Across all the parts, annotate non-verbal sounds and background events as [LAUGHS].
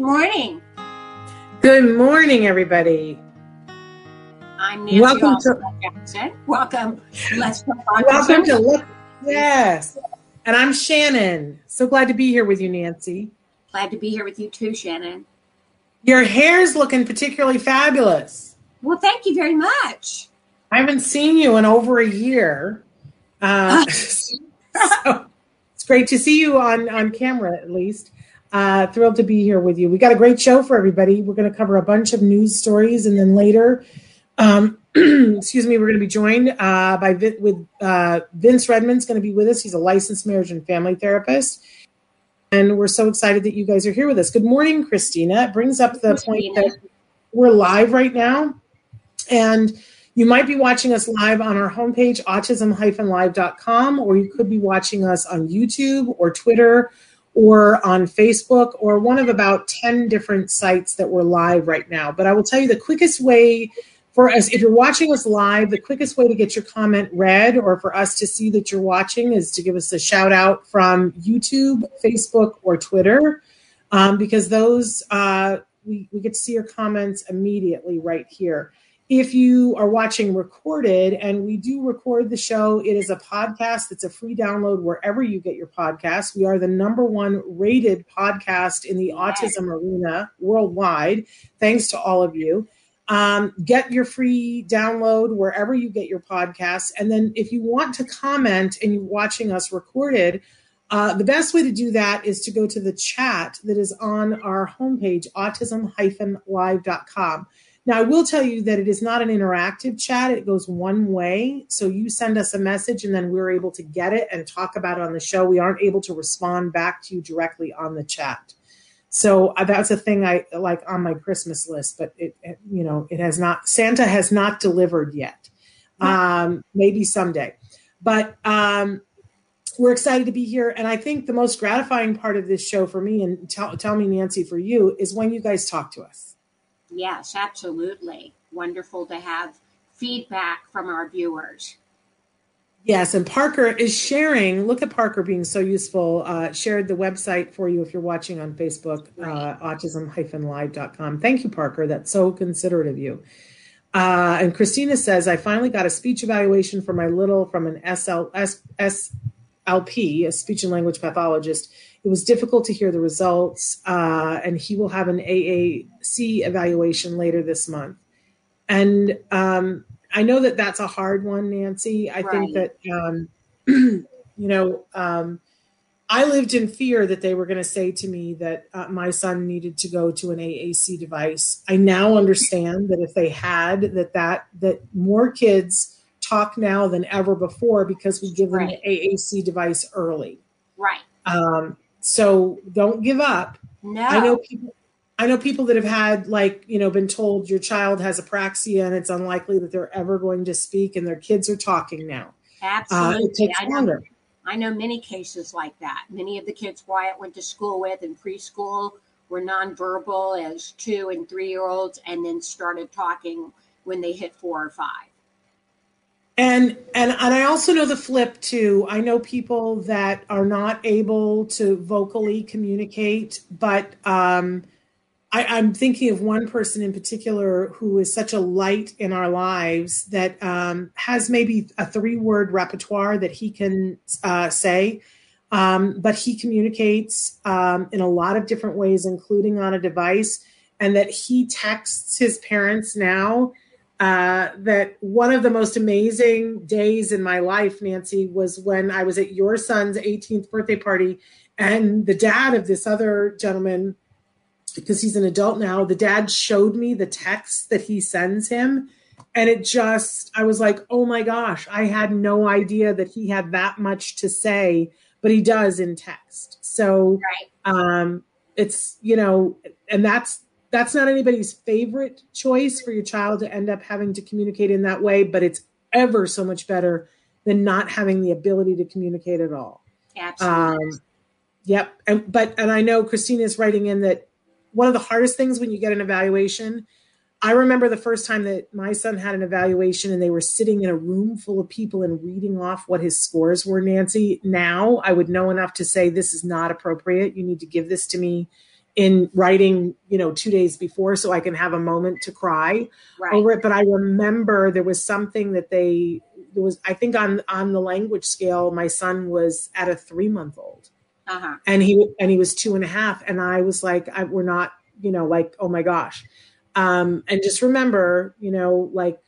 Good morning. Good morning, everybody. I'm Nancy Welcome to- Jackson. Welcome. Let's. Welcome to Look. Yes. And I'm Shannon. So glad to be here with you, Nancy. Glad to be here with you too, Shannon. Your hair's looking particularly fabulous. Well, thank you very much. I haven't seen you in over a year. Uh, [LAUGHS] [LAUGHS] so it's great to see you on, on camera, at least. Uh, thrilled to be here with you. We got a great show for everybody. We're going to cover a bunch of news stories, and then later, um, [CLEARS THROAT] excuse me, we're going to be joined uh, by Vin- with uh, Vince Redmond's going to be with us. He's a licensed marriage and family therapist, and we're so excited that you guys are here with us. Good morning, Christina. It brings up the point that we're live right now, and you might be watching us live on our homepage, autism-live.com, or you could be watching us on YouTube or Twitter or on Facebook or one of about 10 different sites that we're live right now. But I will tell you the quickest way for us, if you're watching us live, the quickest way to get your comment read or for us to see that you're watching is to give us a shout out from YouTube, Facebook, or Twitter, um, because those, uh, we, we get to see your comments immediately right here. If you are watching recorded, and we do record the show, it is a podcast. It's a free download wherever you get your podcasts. We are the number one rated podcast in the autism arena worldwide. Thanks to all of you. Um, get your free download wherever you get your podcasts. And then if you want to comment and you're watching us recorded, uh, the best way to do that is to go to the chat that is on our homepage, autism-live.com. Now, I will tell you that it is not an interactive chat. It goes one way. So you send us a message and then we're able to get it and talk about it on the show. We aren't able to respond back to you directly on the chat. So uh, that's a thing I like on my Christmas list, but it, it you know, it has not, Santa has not delivered yet. Um, maybe someday. But um, we're excited to be here. And I think the most gratifying part of this show for me, and tell, tell me, Nancy, for you, is when you guys talk to us. Yes, absolutely. Wonderful to have feedback from our viewers. Yes, and Parker is sharing. Look at Parker being so useful. Uh, shared the website for you if you're watching on Facebook, uh, autism-live.com. Thank you, Parker. That's so considerate of you. Uh, and Christina says, I finally got a speech evaluation for my little from an SL, S, SLP, a speech and language pathologist. It was difficult to hear the results, uh, and he will have an AAC evaluation later this month. And um, I know that that's a hard one, Nancy. I think that, um, [CLEARS THROAT] you know, um, I lived in fear that they were going to say to me that uh, my son needed to go to an AAC device. I now understand that if they had that that that more kids talk now than ever before because we give them Right. the AAC device early. Right. Um, so don't give up. No. I know people. I know people that have had like you know been told your child has apraxia and it's unlikely that they're ever going to speak, and their kids are talking now. Uh, Absolutely. it takes I know, longer. I know many cases like that. Many of the kids Wyatt went to school with in preschool were nonverbal as two and three year olds and then started talking when they hit four or five. And and and I also know the flip too. I know people that are not able to vocally communicate, but um, I, I'm thinking of one person in particular who is such a light in our lives that um, has maybe a three word repertoire that he can uh, say, um, but he communicates um, in a lot of different ways, including on a device, and that he texts his parents now uh, that one of the most amazing days in my life, Nancy, was when I was at your son's 18th birthday party, and the dad of this other gentleman, because he's an adult now, the dad showed me the text that he sends him. And it just, I was like, oh my gosh, I had no idea that he had that much to say, but he does in text. So, Right. um, it's, you know, and that's, that's not anybody's favorite choice for your child to end up having to communicate in that way, but it's ever so much better than not having the ability to communicate at all. Absolutely. Um, yep. And but and I know Christina is writing in that one of the hardest things when you get an evaluation. I remember the first time that my son had an evaluation and they were sitting in a room full of people and reading off what his scores were, Nancy. Now I would know enough to say this is not appropriate. You need to give this to me in writing, you know, two days before so I can have a moment to cry right. over it. But I remember there was something that they there was I think on on the language scale, my son was at a three month old Uh-huh. and he and he was two and a half and i was like I, we're not you know like oh my gosh um and just remember you know like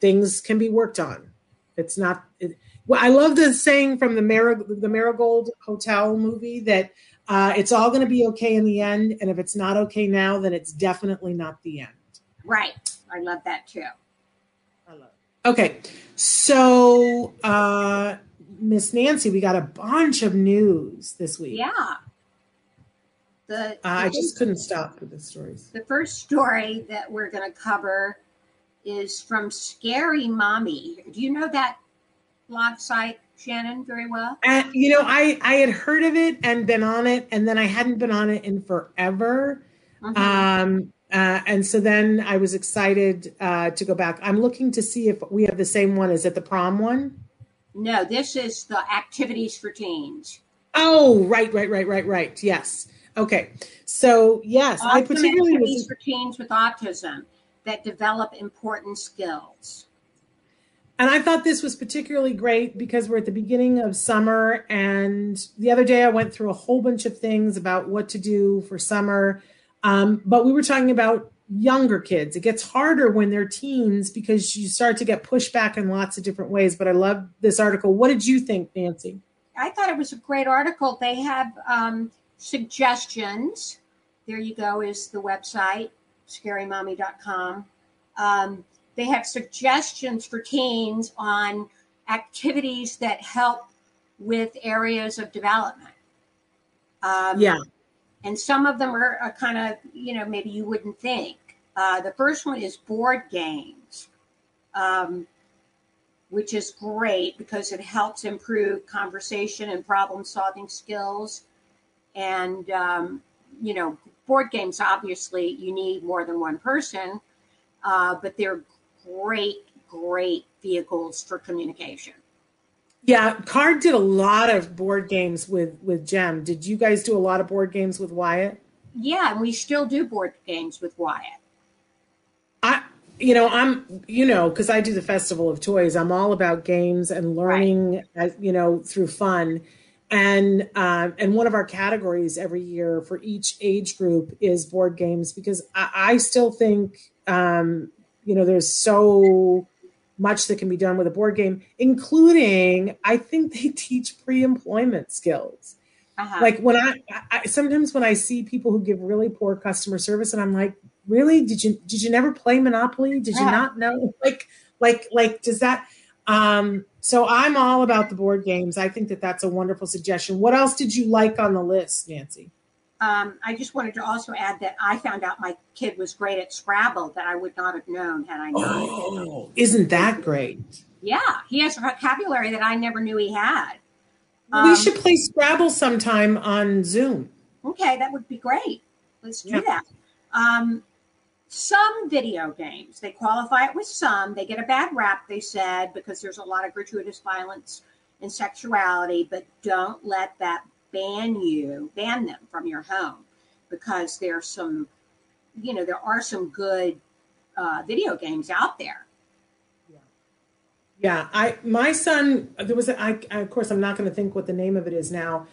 things can be worked on it's not it, well i love the saying from the Mar- the marigold hotel movie that uh it's all going to be okay in the end and if it's not okay now then it's definitely not the end Right. I love that too. I love it. okay so uh miss nancy we got a bunch of news this week Yeah. The, uh, i just couldn't stop with the stories the first story that we're going to cover is from Scary Mommy. Do you know that blog site, Shannon, very well? Uh, you know, I I had heard of it and been on it, and then I hadn't been on it in forever. Mhm. Um, uh, and so then I was excited uh, to go back. I'm looking to see if we have the same one. Is it the prom one? no, this is the activities for teens. Oh, right, right, right, right, right. Yes. Okay. So yes, I particularly activities was. for teens with autism that develop important skills. And I thought this was particularly great because we're at the beginning of summer. And the other day I went through a whole bunch of things about what to do for summer. Um, but we were talking about younger kids. It gets harder when they're teens because you start to get pushback in lots of different ways. But I love this article. What did you think, Nancy? I thought it was a great article. They have um, suggestions. There you go, is the website, scarymommy.com. Um, they have suggestions for teens on activities that help with areas of development. Um, Yeah. and some of them are, are kind of, you know, maybe you wouldn't think. Uh, the first one is board games, um, which is great because it helps improve conversation and problem solving skills. And, um, you know, board games, obviously, you need more than one person, uh, but they're great, great vehicles for communication. Yeah. CARD did a lot of board games with, with Jem. Did you guys do a lot of board games with Wyatt? Yeah, and we still do board games with Wyatt. I you know, I'm, you know, because I do the Festival of Toys, I'm all about games and learning, as, you know, through fun. And um, and one of our categories every year for each age group is board games because I, I still think, um, you know, there's so much that can be done with a board game, including I think they [LAUGHS] teach pre-employment skills. Uh-huh. Like when I, I sometimes when I see people who give really poor customer service, and I'm like, really? Did you did you never play Monopoly? Did you Yeah. not know? [LAUGHS] Like like like does that? Um, so I'm all about the board games. I think that that's a wonderful suggestion. What else did you like on the list, Nancy? Um, I just wanted to also add that I found out my kid was great at Scrabble that I would not have known had I known. Oh, isn't that great? Yeah, he has a vocabulary that I never knew he had. we Um, should play Scrabble sometime on Zoom. Okay, that would be great. Let's do Yeah. that. Um, some video games, they qualify it with some. They get a bad rap, they said, because there's a lot of gratuitous violence and sexuality, but don't let that ban you, ban them from your home because there's some, you know, there are some good uh, video games out there. Yeah, I my son there was a, I, I of course I'm not going to think what the name of it is now,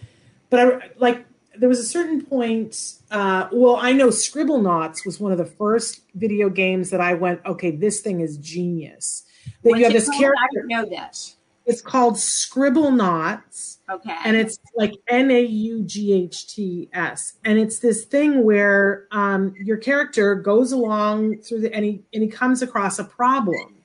but I like there was a certain point. Uh, well, I know Scribblenauts was one of the first video games that I went, okay, this thing is genius. That What's you have this called? I character. didn't know this. It's called Scribblenauts Okay. and it's like N A U G H T S, and it's this thing where um, your character goes along through the and he and he comes across a problem,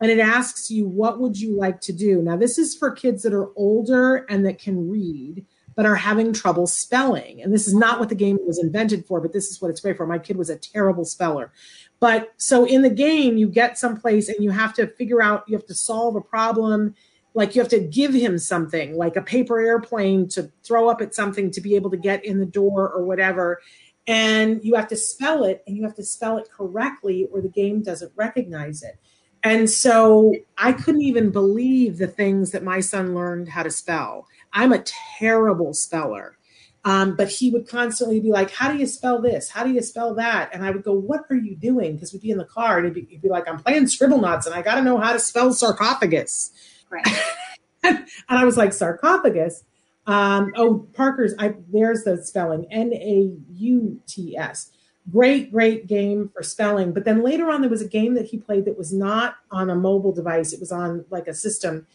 and it asks you what would you like to do. Now this is for kids that are older and that can read but are having trouble spelling, and this is not what the game was invented for, but this is what it's great for. My kid was a terrible speller. But so in the game, you get someplace and you have to figure out, you have to solve a problem like you have to give him something like a paper airplane to throw up at something to be able to get in the door or whatever and you have to spell it and you have to spell it correctly or the game doesn't recognize it and so i couldn't even believe the things that my son learned how to spell i'm a terrible speller um, but he would constantly be like, How do you spell this? How do you spell that? And I would go, What are you doing? Because we'd be in the car and he'd be, he'd be like, I'm playing Scribblenauts and I got to know how to spell sarcophagus. Great. [LAUGHS] and I was like, sarcophagus. Um, oh, Parker's. I there's the spelling. N A U T S. Great, great game for spelling. But then later on, there was a game that he played that was not on a mobile device. It was on like a system,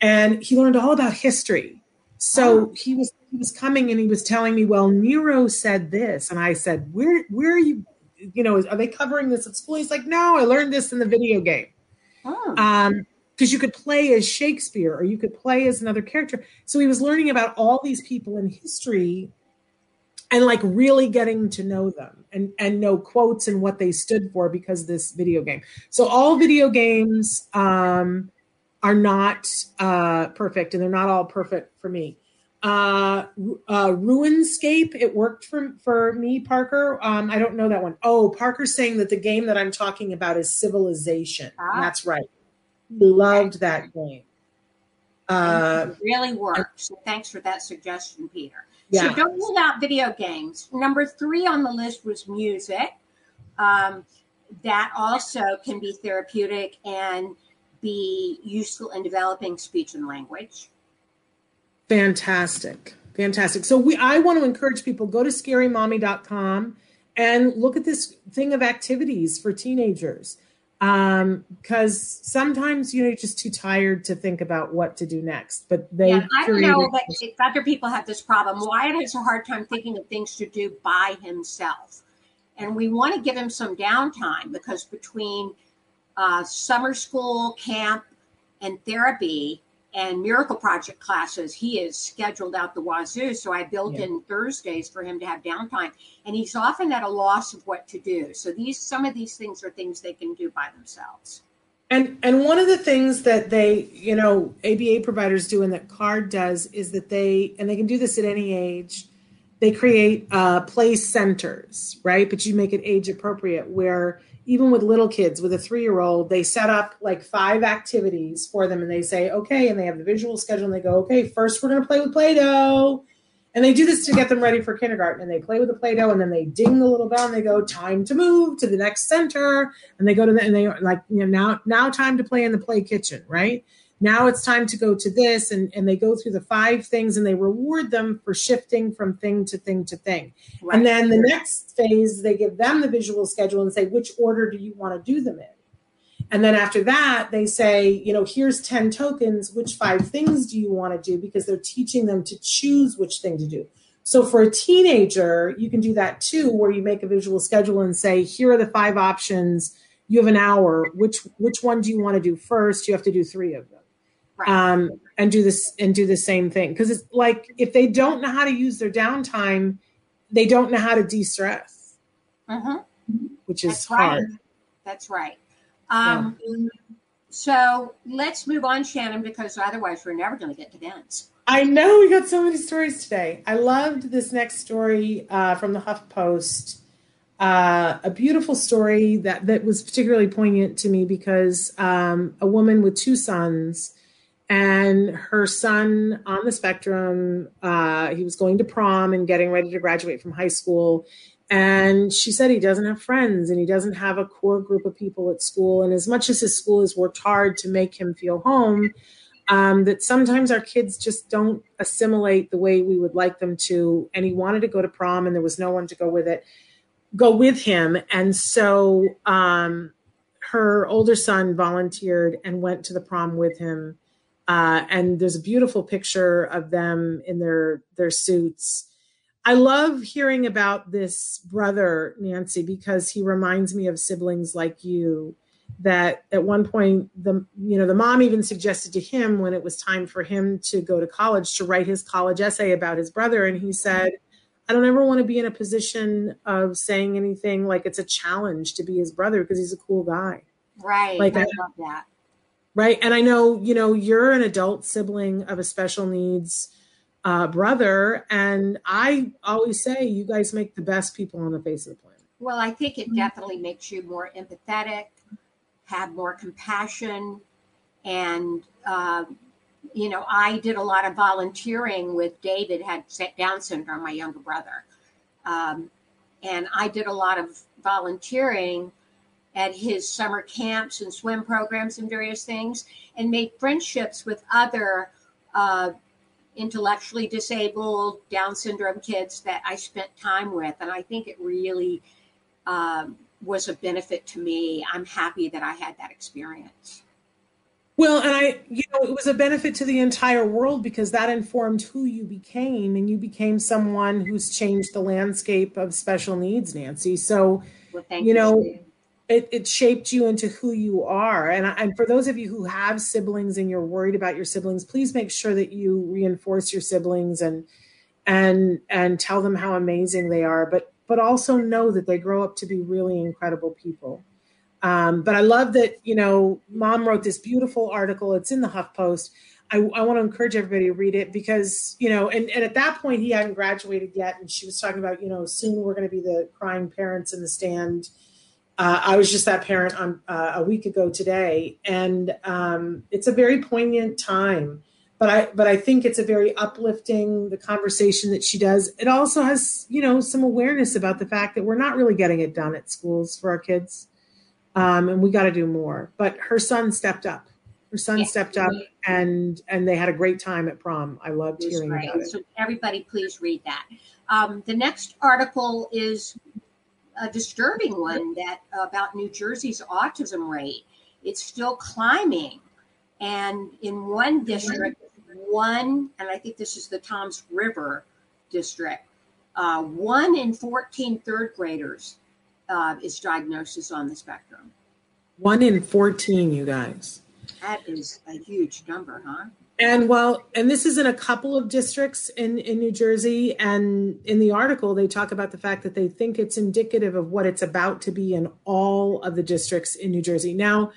and he learned all about history. So he was he was coming and he was telling me, well, Nero said this, and I said, where where are you? You know, are they covering this at school? He's like, no, I learned this in the video game Hmm. um because you could play as shakespeare or you could play as another character. So he was learning about all these people in history and like really getting to know them and and know quotes and what they stood for because this video game. So all video games um are not uh perfect and they're not all perfect for me. Uh, uh RuneScape it worked for for me parker. Um i don't know that one. Oh, parker's saying that the game that i'm talking about is civilization. Ah. that's right loved that game uh it really works. So thanks for that suggestion, Peter. yeah So don't rule out video games. Number three on the list was music. Um, that also can be therapeutic and be useful in developing speech and language. Fantastic. Fantastic. So we I want to encourage people go to scarymommy.com and look at this thing of activities for teenagers. Um, because sometimes you know you're just too tired to think about what to do next. But they yeah, I don't know that if other people have this problem. Wyatt has a hard time thinking of things to do by himself. And we want to give him some downtime because between uh, summer school, camp, and therapy and miracle project classes, he is scheduled out the wazoo. So I built Yeah. in Thursdays for him to have downtime. And he's often at a loss of what to do. So these some of these things are things they can do by themselves. And and one of the things that they, you know, ABA providers do and that CARD does is that they and they can do this at any age. They create uh, play centers, right? But you make it age appropriate. Where even with little kids, with a three year old, they set up like five activities for them, and they say, okay, and they have the visual schedule, and they go, okay, first we're going to play with Play Doh, And they do this to get them ready for kindergarten. And they play with the Play Doh and then they ding the little bell and they go, time to move to the next center. And they go to the, and they like, you know, now, now time to play in the play kitchen, right? Now it's time to go to this. And, and they go through the five things and they reward them for shifting from thing to thing to thing. Right. And then the next phase, they give them the visual schedule and say, which order do you want to do them in? And then after that, they say, you know, here's 10 tokens. Which five things do you want to do? Because they're teaching them to choose which thing to do. So for a teenager, you can do that too, where you make a visual schedule and say, here are the five options. You have an hour. Which which one do you want to do first? You have to do three of them. Right. Um, and do this and do the same thing. Because it's like if they don't know how to use their downtime, they don't know how to de-stress, Mhm. which is That's right. hard. That's right. Um, So let's move on, Shannon, because otherwise we're never going to get to Vince. I know we got so many stories today. I loved this next story uh, from the HuffPost. Uh, a beautiful story that that was particularly poignant to me because um, a woman with two sons and her son on the spectrum. Uh, he was going to prom and getting ready to graduate from high school. And she said he doesn't have friends and he doesn't have a core group of people at school. And as much as his school has worked hard to make him feel home, um, that sometimes our kids just don't assimilate the way we would like them to. And he wanted to go to prom and there was no one to go with it, go with him. And so um, her older son volunteered and went to the prom with him. Uh, and there's a beautiful picture of them in their their suits. I love hearing about this brother, Nancy, because he reminds me of siblings like you. That at one point, the you know the mom even suggested to him when it was time for him to go to college to write his college essay about his brother, and he said, "I don't ever want to be in a position of saying anything like it's a challenge to be his brother because he's a cool guy." Right. Like I I- love that. Right? And i know you know you're an adult sibling of a special needs uh, brother and i always say you guys make the best people on the face of the planet. Well, I think it definitely makes you more empathetic, have more compassion, and um, you know, I did a lot of volunteering with David had Down syndrome, my younger brother, um, and I did a lot of volunteering at his summer camps and swim programs and various things, and made friendships with other. Uh, intellectually disabled down syndrome kids that i spent time with and i think it really um, was a benefit to me i'm happy that i had that experience well and i you know it was a benefit to the entire world because that informed who you became and you became someone who's changed the landscape of special needs nancy so well thank You you, know, Steve. It, it shaped you into who you are. And, and for those of you who have siblings and you're worried about your siblings, please make sure that you reinforce your siblings and and and tell them how amazing they are. But but also know that they grow up to be really incredible people. Um, but I love that you know, Mom wrote this beautiful article. It's in the HuffPost. I, I want to encourage everybody to read it because you know, and, and at that point he hadn't graduated yet, and she was talking about you know, soon we're going to be the crying parents in the stand uh, I was just that parent on uh, a week ago today, and um, it's a very poignant time. But I, but I think it's a very uplifting. The conversation that she does. It also has, you know, some awareness about the fact that we're not really getting it done at schools for our kids, um, and we got to do more. But her son stepped up. Her son Yeah. stepped up, and and they had a great time at prom. I loved hearing great. about it. So everybody, please read that. Um, the next article is a disturbing one that about New Jersey's autism rate. It's still climbing, and in one district, one, and I think this is the Toms River district, uh, one in 14 third graders uh, is diagnosed on the spectrum. One in fourteen, you guys. That is a huge number, huh? And well, and this is in a couple of districts in, in New Jersey. And in the article, they talk about the fact that they think it's indicative of what it's about to be in all of the districts in New Jersey. Now,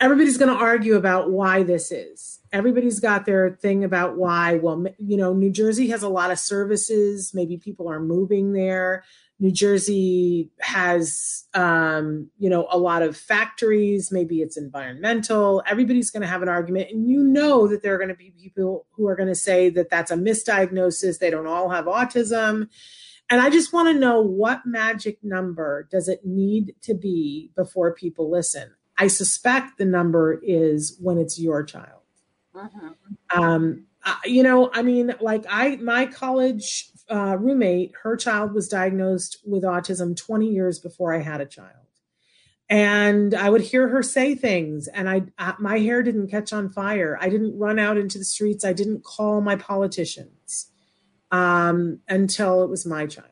everybody's going to argue about why this is. Everybody's got their thing about why. Well, you know, New Jersey has a lot of services. Maybe people are moving there. New Jersey has, um, you know, a lot of factories. Maybe it's environmental. Everybody's going to have an argument, and you know that there are going to be people who are going to say that that's a misdiagnosis. They don't all have autism, and I just want to know what magic number does it need to be before people listen. I suspect the number is when it's your child. Mhm. Um, you know, I mean, like I, my college uh, roommate, her child was diagnosed with autism 20 years before I had a child. And I would hear her say things, and I, uh, my hair didn't catch on fire. I didn't run out into the streets. I didn't call my politicians um, until it was my child.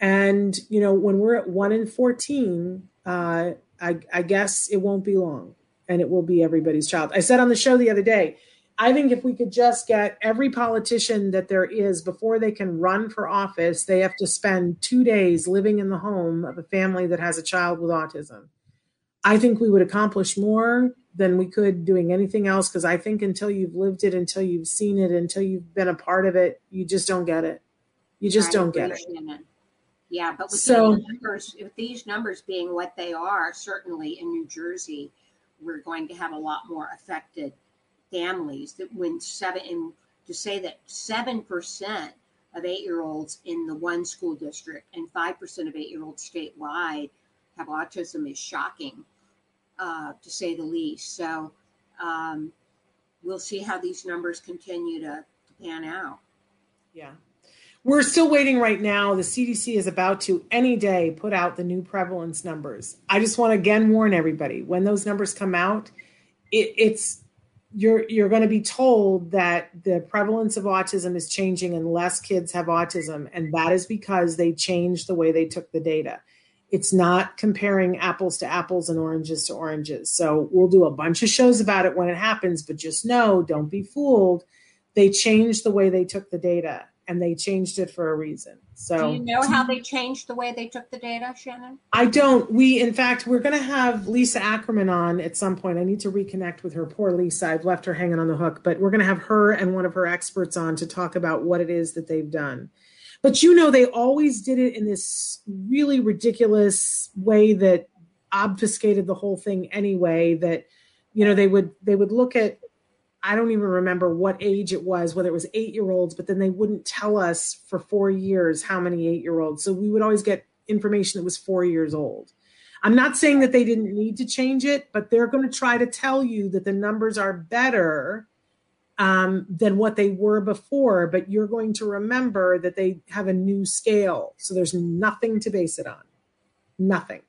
And you know, when we're at one in 14, uh, I, I guess it won't be long, and it will be everybody's child. I said on the show the other day, I think if we could just get every politician that there is before they can run for office, they have to spend two days living in the home of a family that has a child with autism. I think we would accomplish more than we could doing anything else because I think until you've lived it, until you've seen it, until you've been a part of it, you just don't get it. You just I don't get it. Yeah, but with So- these numbers, with these numbers being what they are, certainly in New Jersey, we're going to have a lot more affected families. That when seven, and to say that seven percent of eight-year-olds in the one school district and five percent of eight-year-olds statewide have autism is shocking, uh, to say the least. So um, we'll see how these numbers continue to, pan out. Yeah. We're still waiting right now. The CDC is about to any day put out the new prevalence numbers. I just want to again warn everybody when those numbers come out, it, it's you're you're going to be told that the prevalence of autism is changing and less kids have autism, and that is because they changed the way they took the data. It's not comparing apples to apples and oranges to oranges. So we'll do a bunch of shows about it when it happens, but just know, don't be fooled. They changed the way they took the data and they changed it for a reason. So Do you know how they changed the way they took the data, Shannon? I don't. We, in fact, we're going to have Lisa Ackerman on at some point. I need to reconnect with her. Poor Lisa. I've left her hanging on the hook, but we're going to have her and one of her experts on to talk about what it is that they've done. But you know, they always did it in this really ridiculous way that obfuscated the whole thing anyway. That, you know, they would, they would look at, I don't even remember what age it was, whether it was eight year olds, but then they wouldn't tell us for four years how many eight year olds. So we would always get information that was four years old. I'm not saying that they didn't need to change it, but they're going to try to tell you that the numbers are better um, than what they were before. But you're going to remember that they have a new scale. So there's nothing to base it on. Nothing.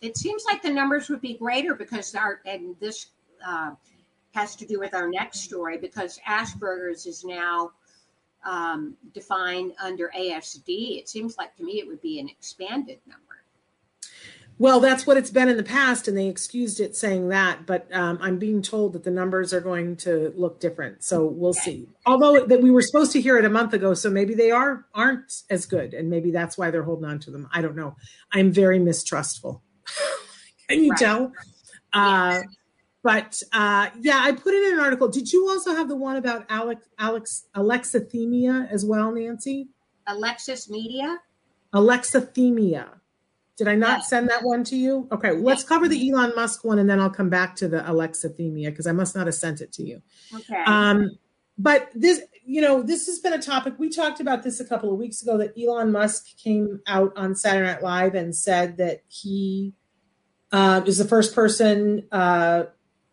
It seems like the numbers would be greater because our, and this uh, has to do with our next story because Asperger's is now um, defined under ASD. It seems like to me it would be an expanded number. Well, that's what it's been in the past, and they excused it saying that. But um, I'm being told that the numbers are going to look different, so we'll see. Although that we were supposed to hear it a month ago, so maybe they are aren't as good, and maybe that's why they're holding on to them. I don't know. I'm very mistrustful. [LAUGHS] Can you Right. tell? Uh, but uh, yeah, I put it in an article. Did you also have the one about Alex, Alex, alexithymia as well, Nancy? Alexis Media? Alexithymia. Did I not Yes. send that one to you? Okay, let's cover the Elon Musk one and then I'll come back to the alexithymia because I must not have sent it to you. Okay. Um, but this, you know, this has been a topic. We talked about this a couple of weeks ago that Elon Musk came out on Saturday Night Live and said that he uh, is the first person. Uh,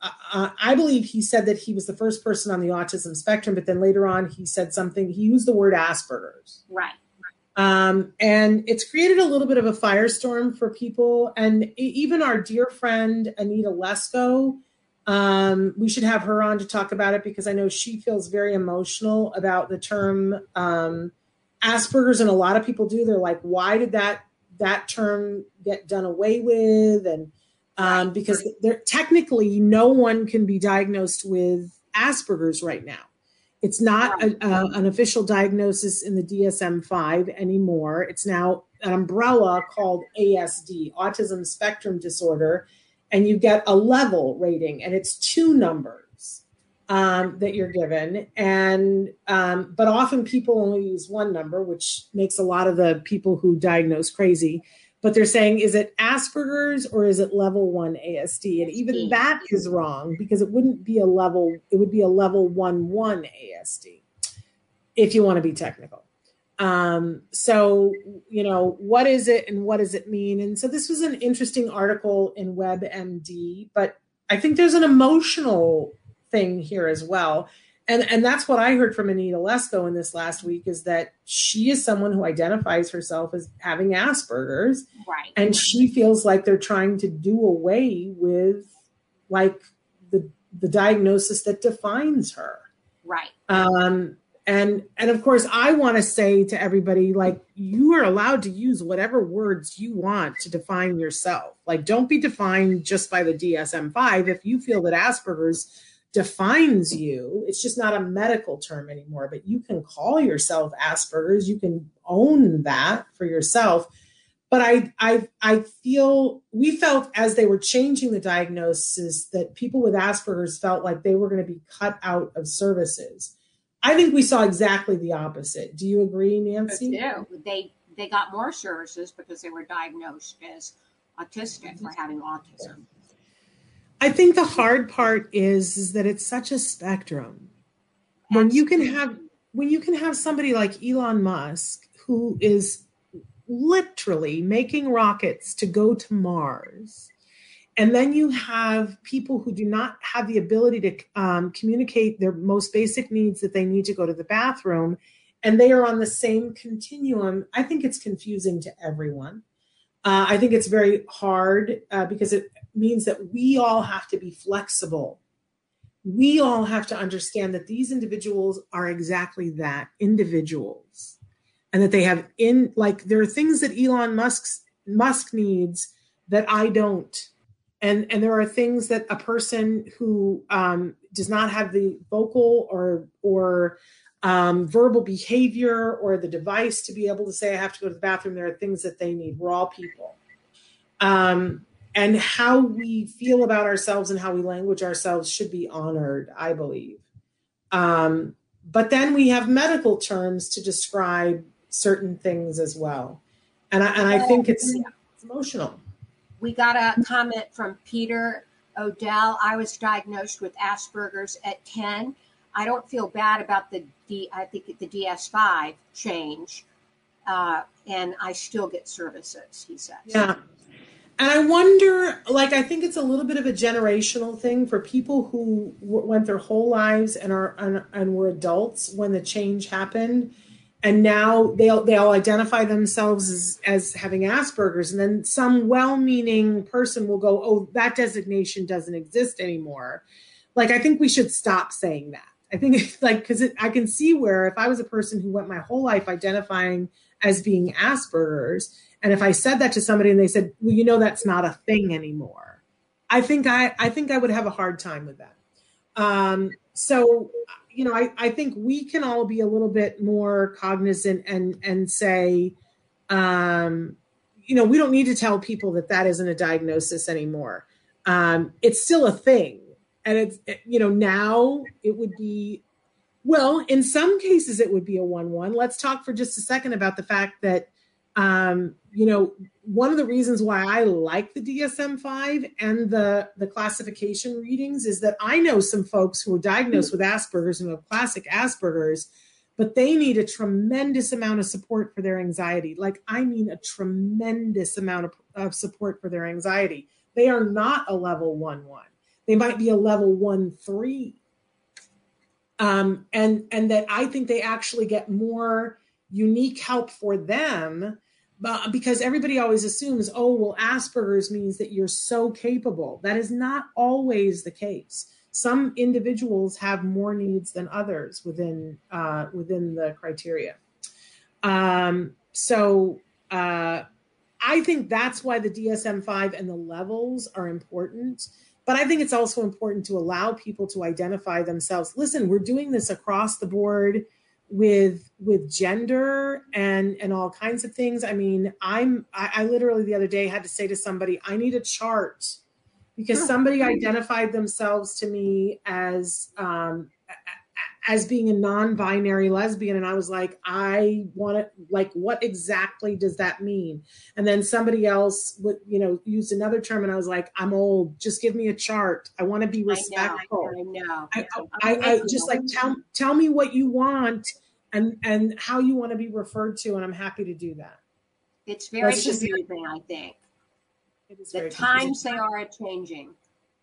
I, I believe he said that he was the first person on the autism spectrum, but then later on he said something. He used the word Asperger's. right. Um, and it's created a little bit of a firestorm for people. And even our dear friend Anita Lesko, um, we should have her on to talk about it because I know she feels very emotional about the term um, Asperger's, and a lot of people do. They're like, "Why did that that term get done away with?" And um, because there technically no one can be diagnosed with Asperger's right now. It's not a, a, an official diagnosis in the DSM 5 anymore. It's now an umbrella called ASD, Autism Spectrum Disorder, and you get a level rating, and it's two numbers. um, that you're given, and um, but often people only use one number, which makes a lot of the people who diagnose crazy. But they're saying, is it Asperger's or is it level one ASD? And even that is wrong because it wouldn't be a level; it would be a level one one ASD if you want to be technical. Um, so, you know, what is it and what does it mean? And so this was an interesting article in WebMD, but I think there's an emotional thing here as well. And, and that's what I heard from Anita Lesko in this last week is that she is someone who identifies herself as having Asperger's. Right. And she feels like they're trying to do away with like the the diagnosis that defines her. Right. Um, and and of course i want to say to everybody like you are allowed to use whatever words you want to define yourself like don't be defined just by the dsm-5 if you feel that asperger's defines you it's just not a medical term anymore but you can call yourself asperger's you can own that for yourself but I, I i feel we felt as they were changing the diagnosis that people with asperger's felt like they were going to be cut out of services I think we saw exactly the opposite. Do you agree, Nancy? No, they they got more services because they were diagnosed as autistic or having autism. I think the hard part is is that it's such a spectrum. When you can have when you can have somebody like Elon Musk who is literally making rockets to go to Mars and then you have people who do not have the ability to um, communicate their most basic needs that they need to go to the bathroom, and they are on the same continuum. I think it's confusing to everyone. Uh, I think it's very hard uh, because it means that we all have to be flexible. We all have to understand that these individuals are exactly that individuals, and that they have in like there are things that Elon Musk's Musk needs that I don't and and there are things that a person who um, does not have the vocal or or um, verbal behavior or the device to be able to say I have to go to the bathroom. There are things that they need. We're all people, um, and how we feel about ourselves and how we language ourselves should be honored. I believe, um, but then we have medical terms to describe certain things as well, and I, and I think it's, it's emotional we got a comment from Peter Odell. I was diagnosed with Asperger's at 10. I don't feel bad about the D, I think the DS5 change, uh, and I still get services, he says. Yeah. And I wonder, like, I think it's a little bit of a generational thing for people who w- went their whole lives and are and, and were adults when the change happened and now they they all identify themselves as as having Asperger's, and then some well-meaning person will go, "Oh, that designation doesn't exist anymore." Like, I think we should stop saying that. I think it's [LAUGHS] like because I can see where if I was a person who went my whole life identifying as being Asperger's, and if I said that to somebody and they said, "Well, you know, that's not a thing anymore," I think I I think I would have a hard time with that. Um, so you know, I, I think we can all be a little bit more cognizant and and say, um, you know, we don't need to tell people that that isn't a diagnosis anymore. Um, it's still a thing, and it's you know now it would be, well, in some cases it would be a one one. Let's talk for just a second about the fact that um, you know, one of the reasons why I like the DSM-5 and the the classification readings is that I know some folks who are diagnosed with Asperger's and have classic Asperger's, but they need a tremendous amount of support for their anxiety. Like I mean, a tremendous amount of, of support for their anxiety. They are not a level one one. They might be a level one three. Um, and and that I think they actually get more unique help for them because everybody always assumes, oh, well, Asperger's means that you're so capable. That is not always the case. Some individuals have more needs than others within uh, within the criteria. Um, so uh, I think that's why the DSM five and the levels are important. But I think it's also important to allow people to identify themselves. Listen, we're doing this across the board with with gender and and all kinds of things. I mean i'm I, I, literally the other day had to say to somebody i need a chart. Because somebody identified themselves to me as um, as being a non-binary lesbian and i was like i want to like what exactly does that mean and then somebody else would you know used another term and i was like i'm old just give me a chart i want to be respectful I know. I, I, I just like tell tell me what you want and and how you want to be referred to and i'm happy to do that It's very confusing, I think. it is The times confusing. they are changing.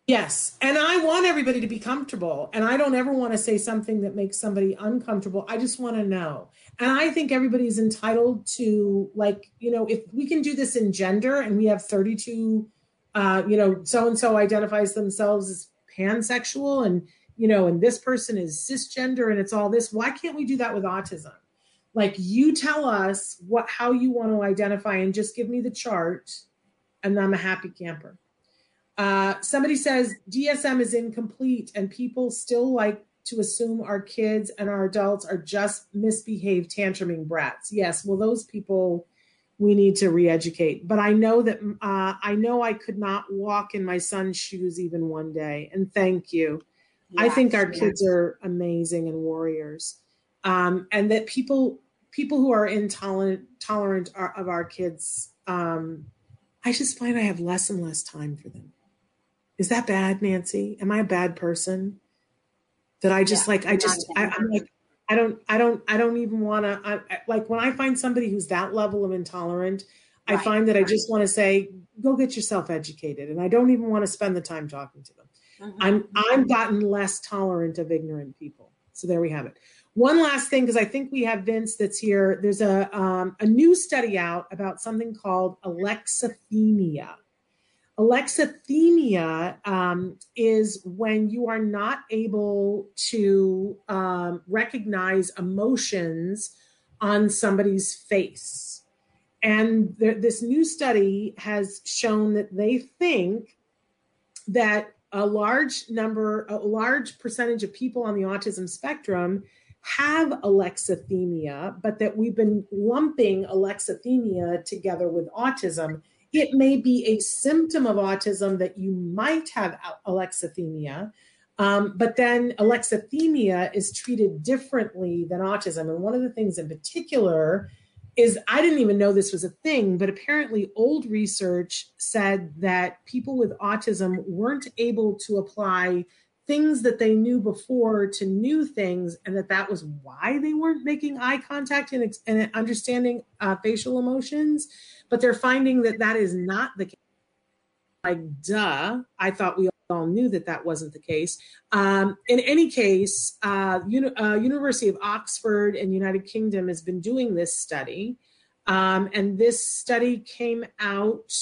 Yes. And I want everybody to be comfortable. And I don't ever want to say something that makes somebody uncomfortable. I just want to know. And I think everybody's entitled to, like, you know, if we can do this in gender and we have 32, uh, you know, so and so identifies themselves as pansexual and, you know, and this person is cisgender and it's all this, why can't we do that with autism? Like, you tell us what, how you want to identify and just give me the chart and I'm a happy camper. Uh, somebody says DSM is incomplete and people still like to assume our kids and our adults are just misbehaved tantruming brats. Yes, well, those people we need to re-educate. But I know that uh, I know I could not walk in my son's shoes even one day. And thank you. I think our Yes, kids are amazing and warriors, um, and that people people who are intolerant tolerant are, of our kids. Um, I just find I have less and less time for them. Is that bad, Nancy? Am I a bad person? That I just Yeah, like I just I, I'm like I don't I don't I don't even want to like when I find somebody who's that level of intolerant. I find that I just want to say, go get yourself educated, and I don't even want to spend the time talking to them. Mhm. I'm I've gotten less tolerant of ignorant people. So there we have it. One last thing, because I think we have Vince that's here. There's a um, a new study out about something called alexithymia. Alexithymia um, is when you are not able to um, recognize emotions on somebody's face. And there, this new study has shown that they think that a large number, a large percentage of people on the autism spectrum have alexithymia, but that we've been lumping alexithymia together with autism. It may be a symptom of autism that you might have alexithymia, um, but then alexithymia is treated differently than autism. And one of the things in particular is I didn't even know this was a thing, but apparently old research said that people with autism weren't able to apply things that they knew before to new things, and that that was why they weren't making eye contact and, and understanding uh, facial emotions. But they're finding that that is not the case. Like, duh! I thought we all knew that that wasn't the case. Um, in any case, uh, Uni- uh, University of Oxford and United Kingdom has been doing this study, um, and this study came out.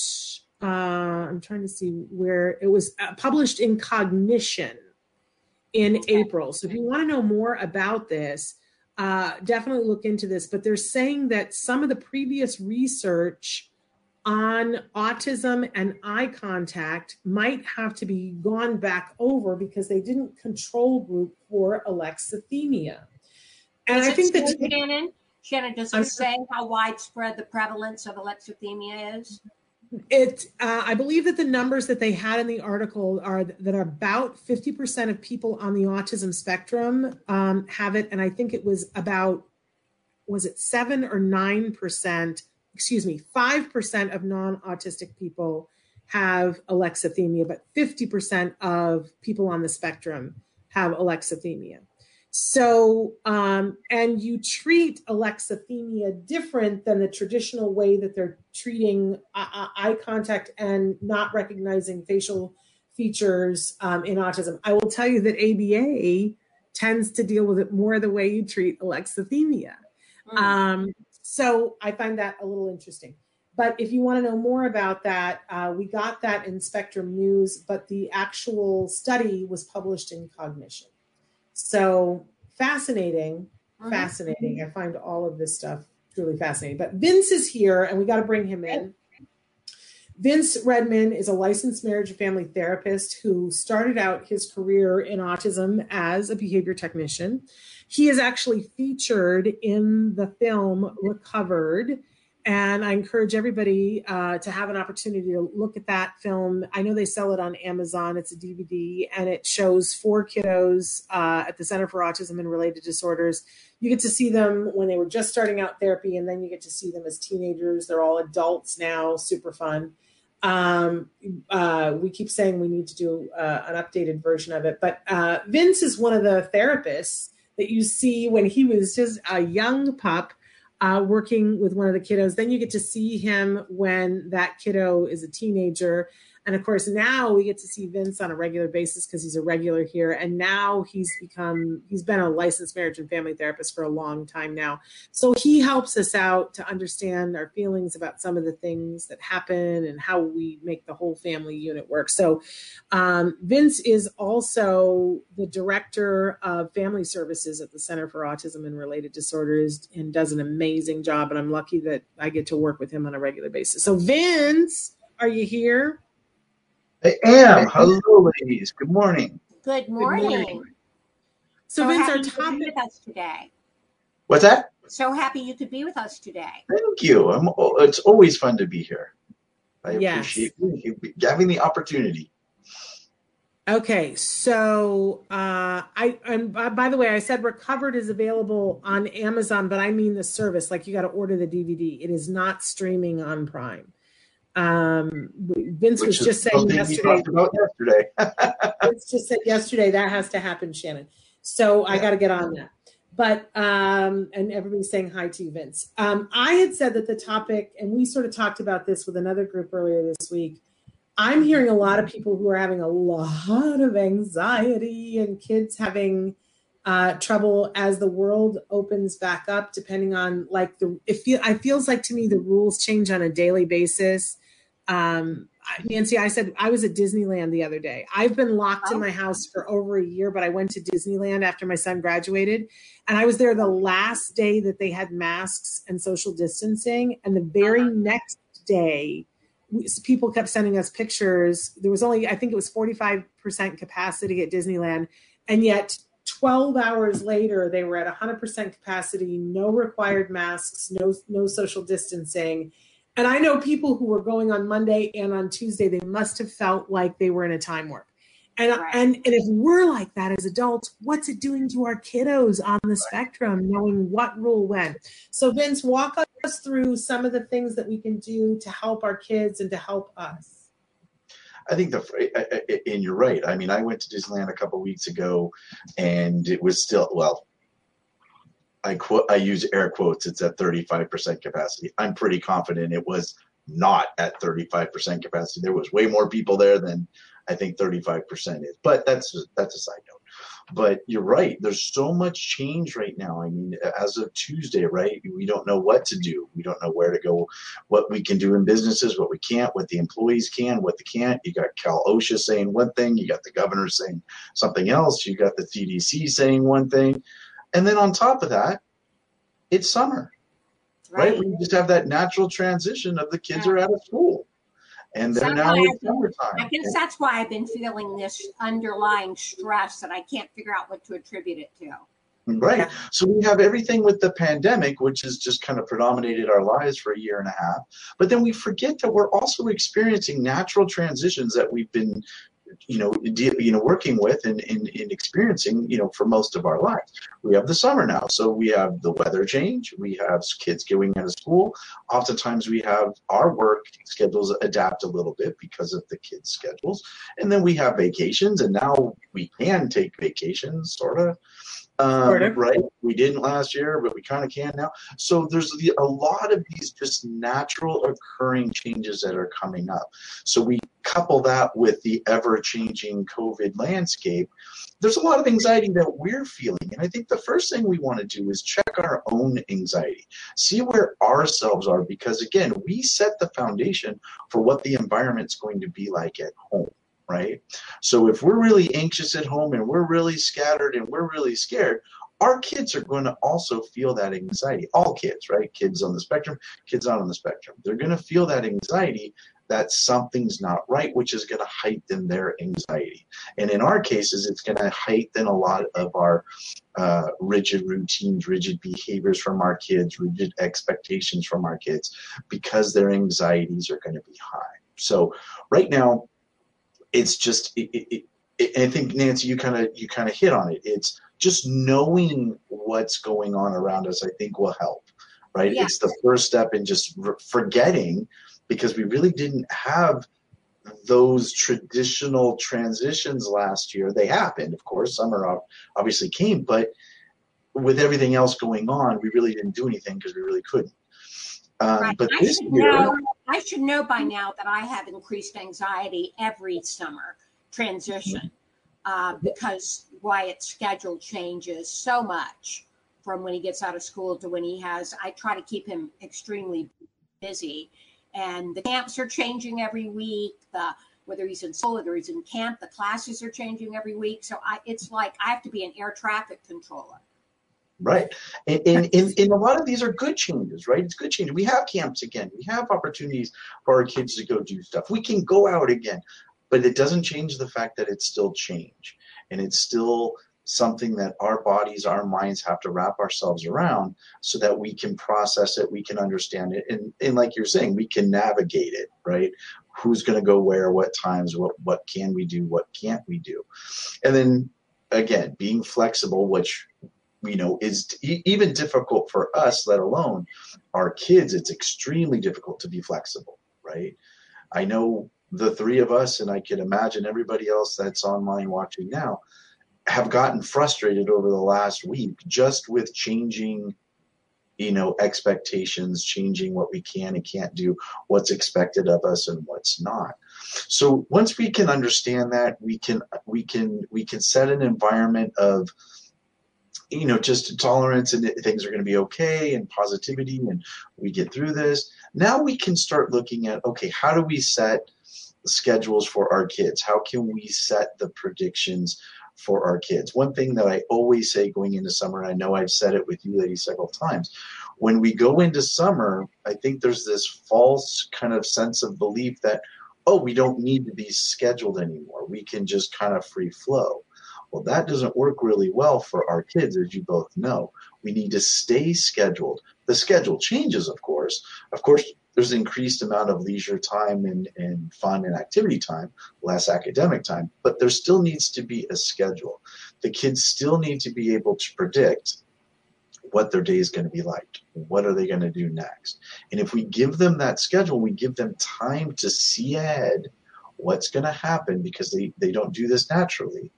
Uh, I'm trying to see where it was uh, published in Cognition in Okay. April. So if you want to know more about this, uh, definitely look into this. But they're saying that some of the previous research on autism and eye contact might have to be gone back over because they didn't control group for alexithymia. And Does I think that Shannon, Shannon, does I'm say how widespread the prevalence of alexithymia is? It uh, i believe that the numbers that they had in the article are that about 50% of people on the autism spectrum um, have it and i think it was about was it 7 or 9% excuse me 5% of non-autistic people have alexithymia but 50% of people on the spectrum have alexithymia so, um, and you treat alexithymia different than the traditional way that they're treating uh, uh, eye contact and not recognizing facial features um, in autism. I will tell you that ABA tends to deal with it more the way you treat alexithymia. Mm. Um, so I find that a little interesting. But if you want to know more about that, uh, we got that in Spectrum News, but the actual study was published in Cognition. So fascinating, Mhm. fascinating. I find all of this stuff truly fascinating. But Vince is here, and we got to bring him in. Vince Redman is a licensed marriage and family therapist who started out his career in autism as a behavior technician. He is actually featured in the film Recovered, and I encourage everybody uh, to have an opportunity to look at that film. I know they sell it on Amazon. It's a DVD, and it shows four kiddos uh, at the Center for Autism and Related Disorders. You get to see them when they were just starting out therapy, and then you get to see them as teenagers. They're all adults now, super fun. Um, uh, we keep saying we need to do uh, an updated version of it, but uh, Vince is one of the therapists that you see when he was just a young pup uh, working with one of the kiddos. Then you get to see him when that kiddo is a teenager. And of course, now we get to see Vince on a regular basis because he's a regular here. And now he's become, he's been a licensed marriage and family therapist for a long time now. So he helps us out to understand our feelings about some of the things that happen and how we make the whole family unit work. So um, Vince is also the director of family services at the Center for Autism and Related Disorders and does an amazing job. And I'm lucky that I get to work with him on a regular basis. So, Vince, are you here? I am. Hello, ladies. Good morning. Good morning. morning. So, Vince, our happy you could be topic. with us today. What's that? So happy you could be with us today. Thank you. I'm, it's always fun to be here. I Yes. appreciate you having the opportunity. Okay, so uh, I and by by the way, I said recovered is available on Amazon, but I mean the service. Like you got to order the DVD. It is not streaming on Prime. Um, Vince was Which is just saying yesterday. yesterday. [LAUGHS] Vince just said yesterday that has to happen, Shannon. So I got to get on that. But um, and everybody's saying hi to you, Vince. Um, I had said that the topic, and we sort of talked about this with another group earlier this week. I'm hearing a lot of people who are having a lot of anxiety and kids having uh, trouble as the world opens back up, depending on like the it feel I feels like to me the rules change on a daily basis. Um, Nancy, I said I was at Disneyland the other day. I've been locked in Oh. my house for over a year, but I went to Disneyland after my son graduated, and I was there the last day that they had masks and social distancing, and the very next day people kept sending us pictures. There was only, I think it was 45% capacity at Disneyland. And yet 12 hours later, they were at 100% capacity, no required masks, no, no social distancing. And I know people who were going on Monday and on Tuesday, they must have felt like they were in a time warp. And, Right. and and if we're like that as adults, what's it doing to our kiddos on the spectrum, knowing what rule when? So Vince, walk us through some of the things that we can do to help our kids and to help us. I think the and you're right. I mean, I went to Disneyland a couple weeks ago, and it was still well. I quote. I use air quotes. It's at 35% capacity. I'm pretty confident it was not at 35% capacity. There was way more people there than I think 35% is. But that's that's a side note. But you're right. There's so much change right now. I mean, as of Tuesday, right? We don't know what to do. We don't know where to go what we can do in businesses, what we can't, what the employees can, what they can't. You got Cal OSHA saying one thing, you got the governor saying something else, you got the CDC saying one thing. And then on top of that, it's summer, right? Right. We just have that natural transition of the kids Yeah. are out of school. And they're now in summertime. I guess that's why I've been feeling this underlying stress that I can't figure out what to attribute it to. Right. So we have everything with the pandemic, which has just kind of predominated our lives for a year and a half. But then we forget that we're also experiencing natural transitions that we've been, you know, de- you know, working with and, and, and experiencing, you know, for most of our lives. We have the summer now, so we have the weather change. We have kids going out of school. Oftentimes, we have our work schedules adapt a little bit because of the kids' schedules, and then we have vacations, and now we can take vacations, sort of um, right? We didn't last year, but we kind of can now. So there's the, a lot of these just natural occurring changes that are coming up. So we couple that with the ever-changing COVID landscape. There's a lot of anxiety that we're feeling, and I think the first thing we want to do is check our own anxiety, see where ourselves are, because again, we set the foundation for what the environment's going to be like at home right? So if we're really anxious at home and we're really scattered and we're really scared, our kids are going to also feel that anxiety. All kids, right? Kids on the spectrum, kids not on the spectrum. They're going to feel that anxiety that something's not right, which is going to heighten their anxiety. And in our cases, it's going to heighten a lot of our uh, rigid routines, rigid behaviors from our kids, rigid expectations from our kids, because their anxieties are going to be high. So right now, it's just it, it, it, I think Nancy, you kind of you kind of hit on it. It's just knowing what's going on around us. I think will help. Right? Yeah. It's the first step in just forgetting because we really didn't have those traditional transitions last year. They happened, of course. Summer ob- obviously came, but with everything else going on, we really didn't do anything because we really couldn't. Um, Right. But I this should year, know. I should know by now that I have increased anxiety every summer transition uh, because Wyatt's schedule changes so much from when he gets out of school to when he has. I try to keep him extremely busy, and the camps are changing every week. The whether he's in school, whether he's in camp, the classes are changing every week. So I, it's like I have to be an air traffic controller. Right. And, and, and, and a lot of these are good changes, right? It's good change. We have camps again. We have opportunities for our kids to go do stuff. We can go out again, but it doesn't change the fact that it's still change. And it's still something that our bodies, our minds have to wrap ourselves around so that we can process it, we can understand it. And, and like you're saying, we can navigate it, right? Who's going to go where, what times, what, what can we do, what can't we do? And then again, being flexible, which you know is even difficult for us let alone our kids it's extremely difficult to be flexible right? I know the three of us and i can imagine everybody else that's online watching now have gotten frustrated over the last week just with changing you know expectations changing what we can and can't do what's expected of us and what's not. So once we can understand that we can we can we can set an environment of you know just tolerance and things are going to be okay and positivity and we get through this. Now we can start looking at okay how do we set schedules for our kids? How can we set the predictions for our kids? One thing that i always say going into summer and i know i've said it with you ladies several times when we go into summer i think there's this false kind of sense of belief that oh we don't need to be scheduled anymore. We can just kind of free flow well, that doesn't work really well for our kids, as you both know. We need to stay scheduled. The schedule changes, of course. Of course, there's increased amount of leisure time and, and fun and activity time, less academic time, but there still needs to be a schedule. The kids still need to be able to predict what their day is going to be like. What are they going to do next? And if we give them that schedule, we give them time to see ahead what's going to happen because they, they don't do this naturally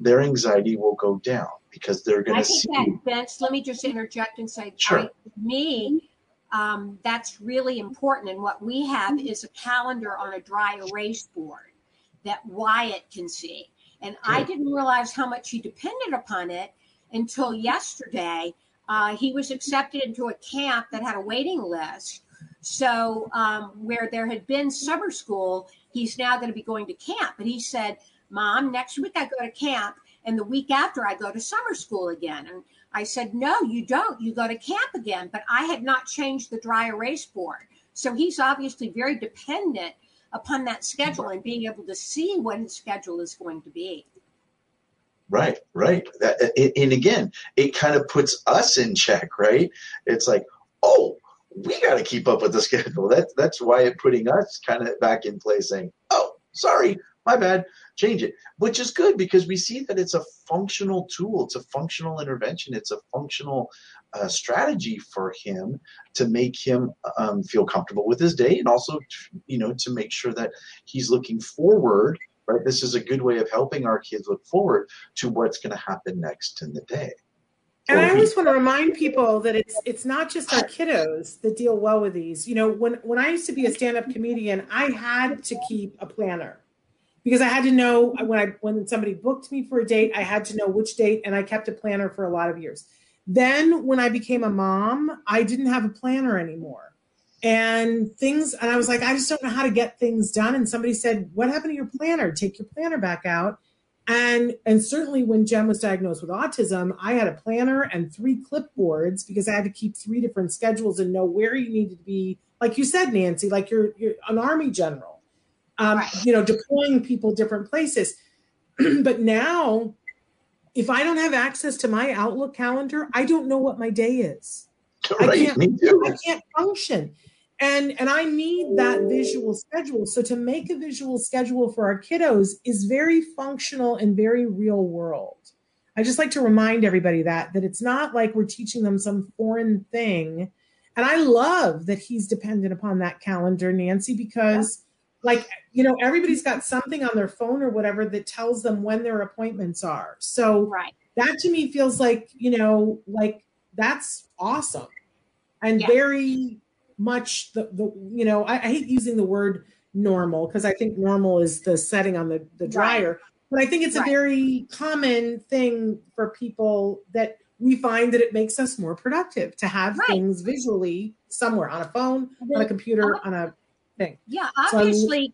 their anxiety will go down because they're going I to think see. that, Vince, let me just interject and say, Sure. I, me, um, that's really important. And what we have is a calendar on a dry erase board that Wyatt can see. And I didn't realize how much he depended upon it until yesterday. Uh, he was accepted into a camp that had a waiting list. So, um, where there had been summer school, he's now going to be going to camp. But he said, Mom, next week I go to camp, and the week after I go to summer school again. And I said, No, you don't. You go to camp again. But I had not changed the dry erase board. So he's obviously very dependent upon that schedule and being able to see what his schedule is going to be. Right, right. That, and- again, it kind of puts us in check, right? It's like, oh, we got to keep up with the [LAUGHS] schedule. That's that's why it putting us kind of back in place, saying, oh, sorry, my bad, change it, which is good because we see that it's a functional tool, it's a functional intervention, it's a functional uh, strategy for him to make him um, feel comfortable with his day, and also, you know, to make sure that he's looking forward. Right, this is a good way of helping our kids look forward to what's going to happen next in the day. And I always want to remind people that it's it's not just our kiddos that deal well with these. You know, when when I used to be a stand-up comedian, I had to keep a planner because I had to know when I when somebody booked me for a date, I had to know which date, and I kept a planner for a lot of years. Then when I became a mom, I didn't have a planner anymore. And things, and I was like, I just don't know how to get things done. And somebody said, What happened to your planner? Take your planner back out. And and certainly when Jem was diagnosed with autism, I had a planner and three clipboards because I had to keep three different schedules and know where you needed to be. Like you said, Nancy, like you're you're an army general. Um, Right. you know, deploying people different places. [CLEARS THROAT] but now, if I don't have access to my Outlook calendar, I don't know what my day is. [LAUGHS] I can't- me too. I can't function. And and I need that visual schedule. So to make a visual schedule for our kiddos is very functional and very real world. I just like to remind everybody that that it's not like we're teaching them some foreign thing. And I love that he's dependent upon that calendar, Nancy, because like you know everybody's got something on their phone or whatever that tells them when their appointments are. So Right. that to me feels like you know like that's awesome and Yeah. very much the, the you know I, I hate using the word normal because i think normal is the setting on the the Right. dryer but i think it's a very common thing for people that we find that it makes us more productive to have Right. things visually somewhere on a phone on a computer uh-huh. on a thing Yeah, So obviously,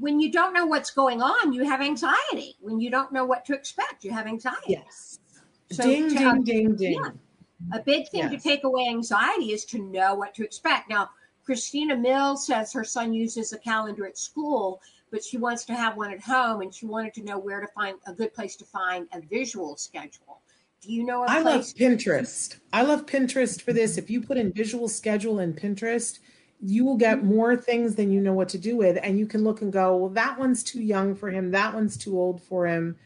when you don't know what's going on, you have anxiety. When you don't know what to expect, you have anxiety. yes So ding to- ding ding ding yeah. A big thing to take away anxiety is to know what to expect. Now, Christina Mills says her son uses a calendar at school, but she wants to have one at home and she wanted to know where to find a good place to find a visual schedule. Do you know a I love? Pinterest. I love Pinterest for this. If you put in visual schedule in Pinterest, you will get more things than you know what to do with. And you can look and go, well, that one's too young for him. That one's too old for him.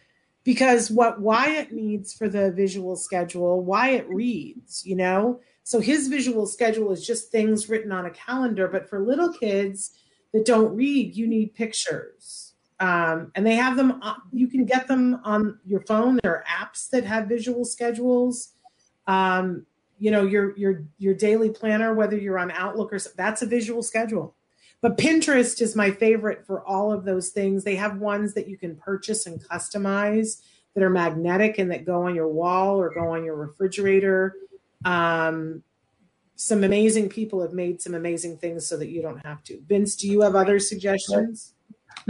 Because what Wyatt needs for the visual schedule, Wyatt reads, you know? So his visual schedule is just things written on a calendar. But for little kids that don't read, you need pictures. Um, and they have them, uh, you can get them on your phone. There are apps that have visual schedules. Um, you know, your your your daily planner, whether you're on Outlook or that's a visual schedule. But Pinterest is my favorite for all of those things. They have ones that you can purchase and customize that are magnetic and that go on your wall or go on your refrigerator. Um, some amazing people have made some amazing things so that you don't have to. Vince, do you have other suggestions?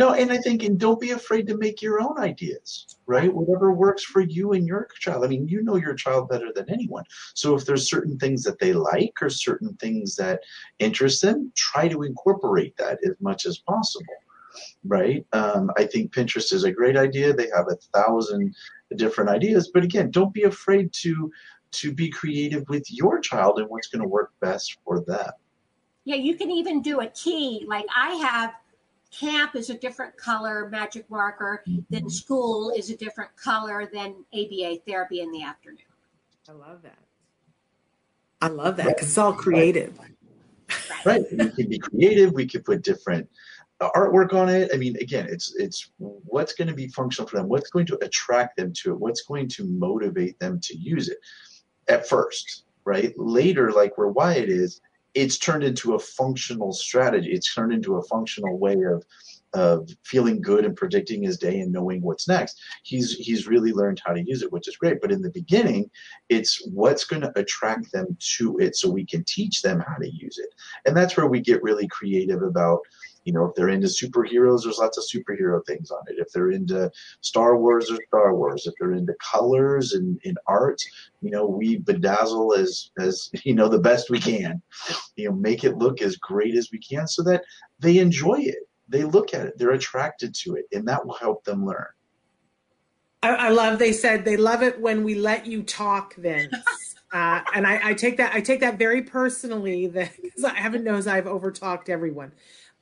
No, and I think, and don't be afraid to make your own ideas, right? Whatever works for you and your child. I mean, you know your child better than anyone. So if there's certain things that they like or certain things that interest them, try to incorporate that as much as possible, right? Um, I think Pinterest is a great idea. They have a thousand different ideas, but again, don't be afraid to to be creative with your child and what's going to work best for them. Yeah, you can even do a key. Like I have camp is a different color magic marker, than school is a different color than ABA therapy in the afternoon. I love that. I love that because it's all creative. right we can be creative we could put different uh, artwork on it i mean again it's it's what's going to be functional for them what's going to attract them to it what's going to motivate them to use it at first right later like where wyatt is it's turned into a functional strategy. It's turned into a functional way of of feeling good and predicting his day and knowing what's next. He's he's really learned how to use it which is great. But in the beginning it's what's going to attract them to it so we can teach them how to use it. And that's where we get really creative about you know if they're into superheroes there's lots of superhero things on it if they're into star wars there's star wars if they're into colors and in art you know we bedazzle as as [LAUGHS] you know the best we can you know make it look as great as we can so that they enjoy it they look at it they're attracted to it and that will help them learn I, I love. They said they love it when we let you talk, Vince. [LAUGHS] Uh, and I, I take that. I take that very personally. [LAUGHS] That because heaven knows I've overtalked everyone.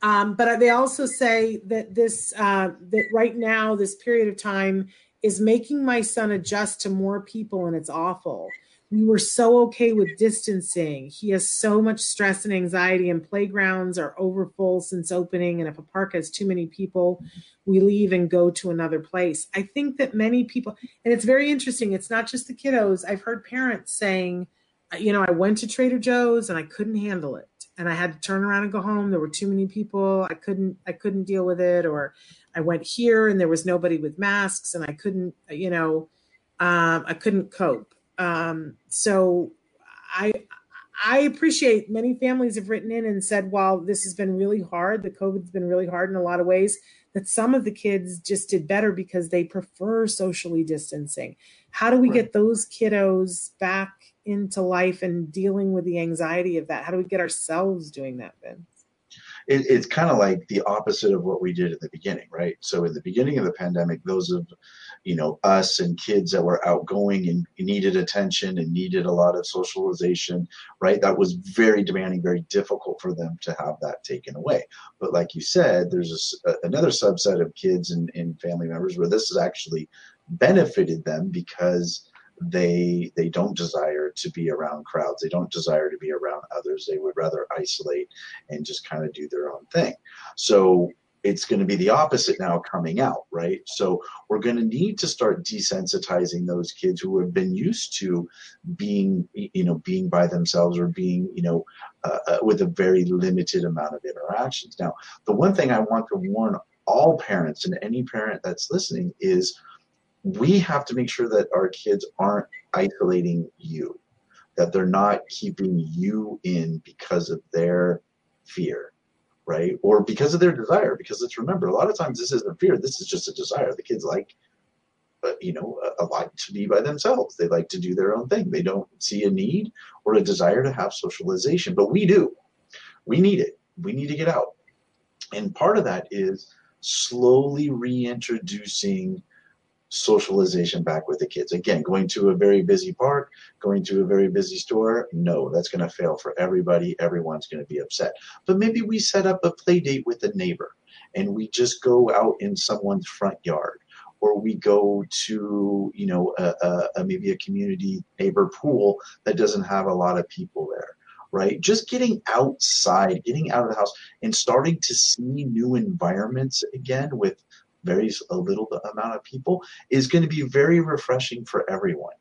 Um, but they also say that this uh, that right now this period of time is making my son adjust to more people, and it's awful. We were so okay with distancing. He has so much stress and anxiety, and playgrounds are overfull since opening. And if a park has too many people, we leave and go to another place. I think that many people, and it's very interesting. It's not just the kiddos. I've heard parents saying, you know, I went to Trader Joe's and I couldn't handle it, and I had to turn around and go home. There were too many people. I couldn't. I couldn't deal with it. Or I went here and there was nobody with masks, and I couldn't. You know, um, I couldn't cope. Um, so I I appreciate many families have written in and said, while this has been really hard, the COVID's been really hard in a lot of ways, that some of the kids just did better because they prefer socially distancing. How do we Right. get those kiddos back into life and dealing with the anxiety of that? How do we get ourselves doing that, Vince? it, it's kind of like the opposite of what we did in the beginning, right? So in the beginning of the pandemic, those of you know us and kids that were outgoing and needed attention and needed a lot of socialization, right? That was very demanding, very difficult for them to have that taken away. But like you said, there's a, another subset of kids and, and family members where this has actually benefited them because they they don't desire to be around crowds. They don't desire to be around others. They would rather isolate and just kind of do their own thing. So it's going to be the opposite now coming out right? So we're going to need to start desensitizing those kids who have been used to being you know being by themselves or being you know uh, uh with a very limited amount of interactions. Now the one thing i want to warn all parents and any parent that's listening is we have to make sure that our kids aren't isolating you, that they're not keeping you in because of their fear, right? Or because of their desire. Because let's remember, a lot of times this isn't fear, this is just a desire. The kids like, uh, you know, a, a to be by themselves. They like to do their own thing. They don't see a need or a desire to have socialization, but we do. We need it. We need to get out. And part of that is slowly reintroducing socialization back with the kids. Again, going to a very busy park, going to a very busy store, no, that's going to fail for everybody. Everyone's going to be upset. But maybe we set up a play date with a neighbor and we just go out in someone's front yard or we go to you know a, a, a maybe a community neighbor pool that doesn't have a lot of people there right? Just getting outside, getting out of the house, and starting to see new environments again with very a little amount of people is going to be very refreshing for everyone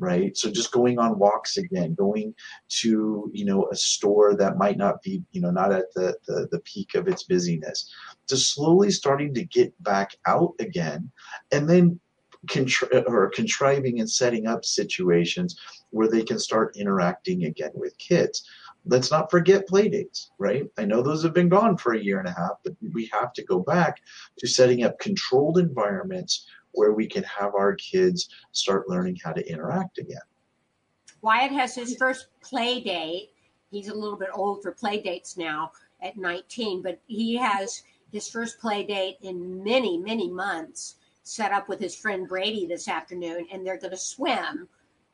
right? So just going on walks again going to you know a store that might not be you know not at the the, the peak of its busyness. Just slowly starting to get back out again and then contri- or contriving and setting up situations where they can start interacting again with kids let's not forget play dates, right? I know those have been gone for a year and a half, but we have to go back to setting up controlled environments where we can have our kids start learning how to interact again. Wyatt has his first play date. He's a little bit old for play dates now at 19, but he has his first play date in many, many months set up with his friend Brady this afternoon, and they're going to swim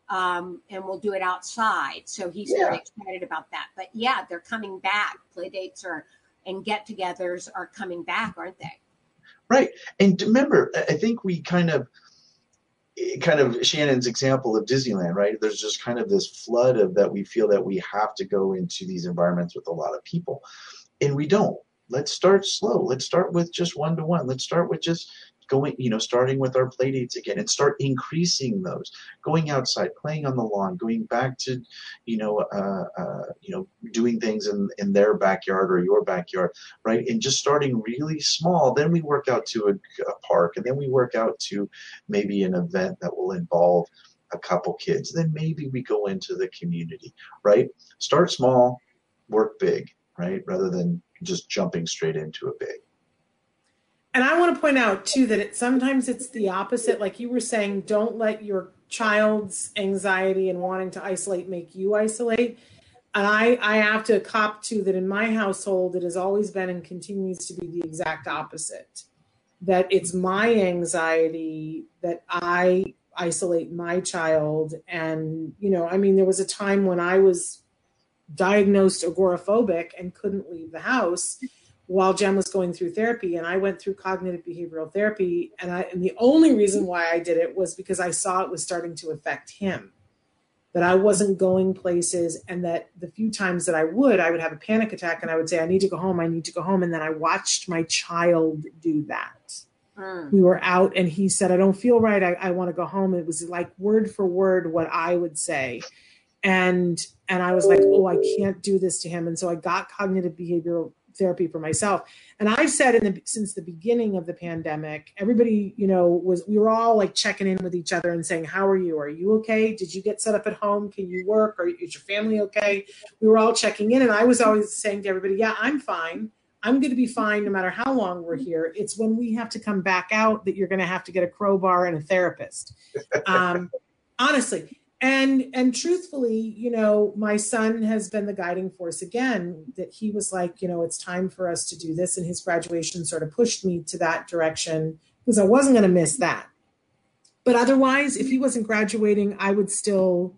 um, and we'll do it outside. So he's yeah. very excited about that. But yeah, they're coming back. Play dates are and get-togethers are coming back, aren't they? Right. And remember, I think we kind of kind of Shannon's example of Disneyland, right? There's just kind of this flood of that we feel that we have to go into these environments with a lot of people. And we don't. Let's start slow. Let's start with just one to one. Let's start with just going, you know, starting with our play dates again and start increasing those, going outside, playing on the lawn, going back to, you know, uh, uh, you know, doing things in, in their backyard or your backyard, right? And just starting really small. Then we work out to a, a park and then we work out to maybe an event that will involve a couple kids. Then maybe we go into the community, right? Start small, work big, right? Rather than just jumping straight into a big and I want to point out too that it sometimes it's the opposite. Like you were saying, don't let your child's anxiety and wanting to isolate make you isolate. And I, I have to cop to that in my household, it has always been and continues to be the exact opposite. That it's my anxiety that I isolate my child. And, you know, I mean, there was a time when I was diagnosed agoraphobic and couldn't leave the house while Jem was going through therapy and I went through cognitive behavioral therapy and I and the only reason why I did it was because I saw it was starting to affect him. That I wasn't going places and that the few times that I would I would have a panic attack and I would say I need to go home I need to go home and then I watched my child do that. Mm. we were out and he said I don't feel right I, I want to go home. It was like word for word what I would say. And and I was like oh I can't do this to him. And so I got cognitive behavioral therapy for myself. And I've said in the since the beginning of the pandemic, everybody, you know, was we were all like checking in with each other and saying, "How are you? Are you okay? Did you get set up at home? Can you work? Or is your family okay?" We were all checking in, and I was always saying to everybody, "Yeah, I'm fine." I'm going to be fine no matter how long we're here. It's when we have to come back out that you're going to have to get a crowbar and a therapist. Um, honestly, and and truthfully you know my son has been the guiding force again that he was like you know it's time for us to do this and his graduation sort of pushed me to that direction because i wasn't going to miss that but otherwise if he wasn't graduating i would still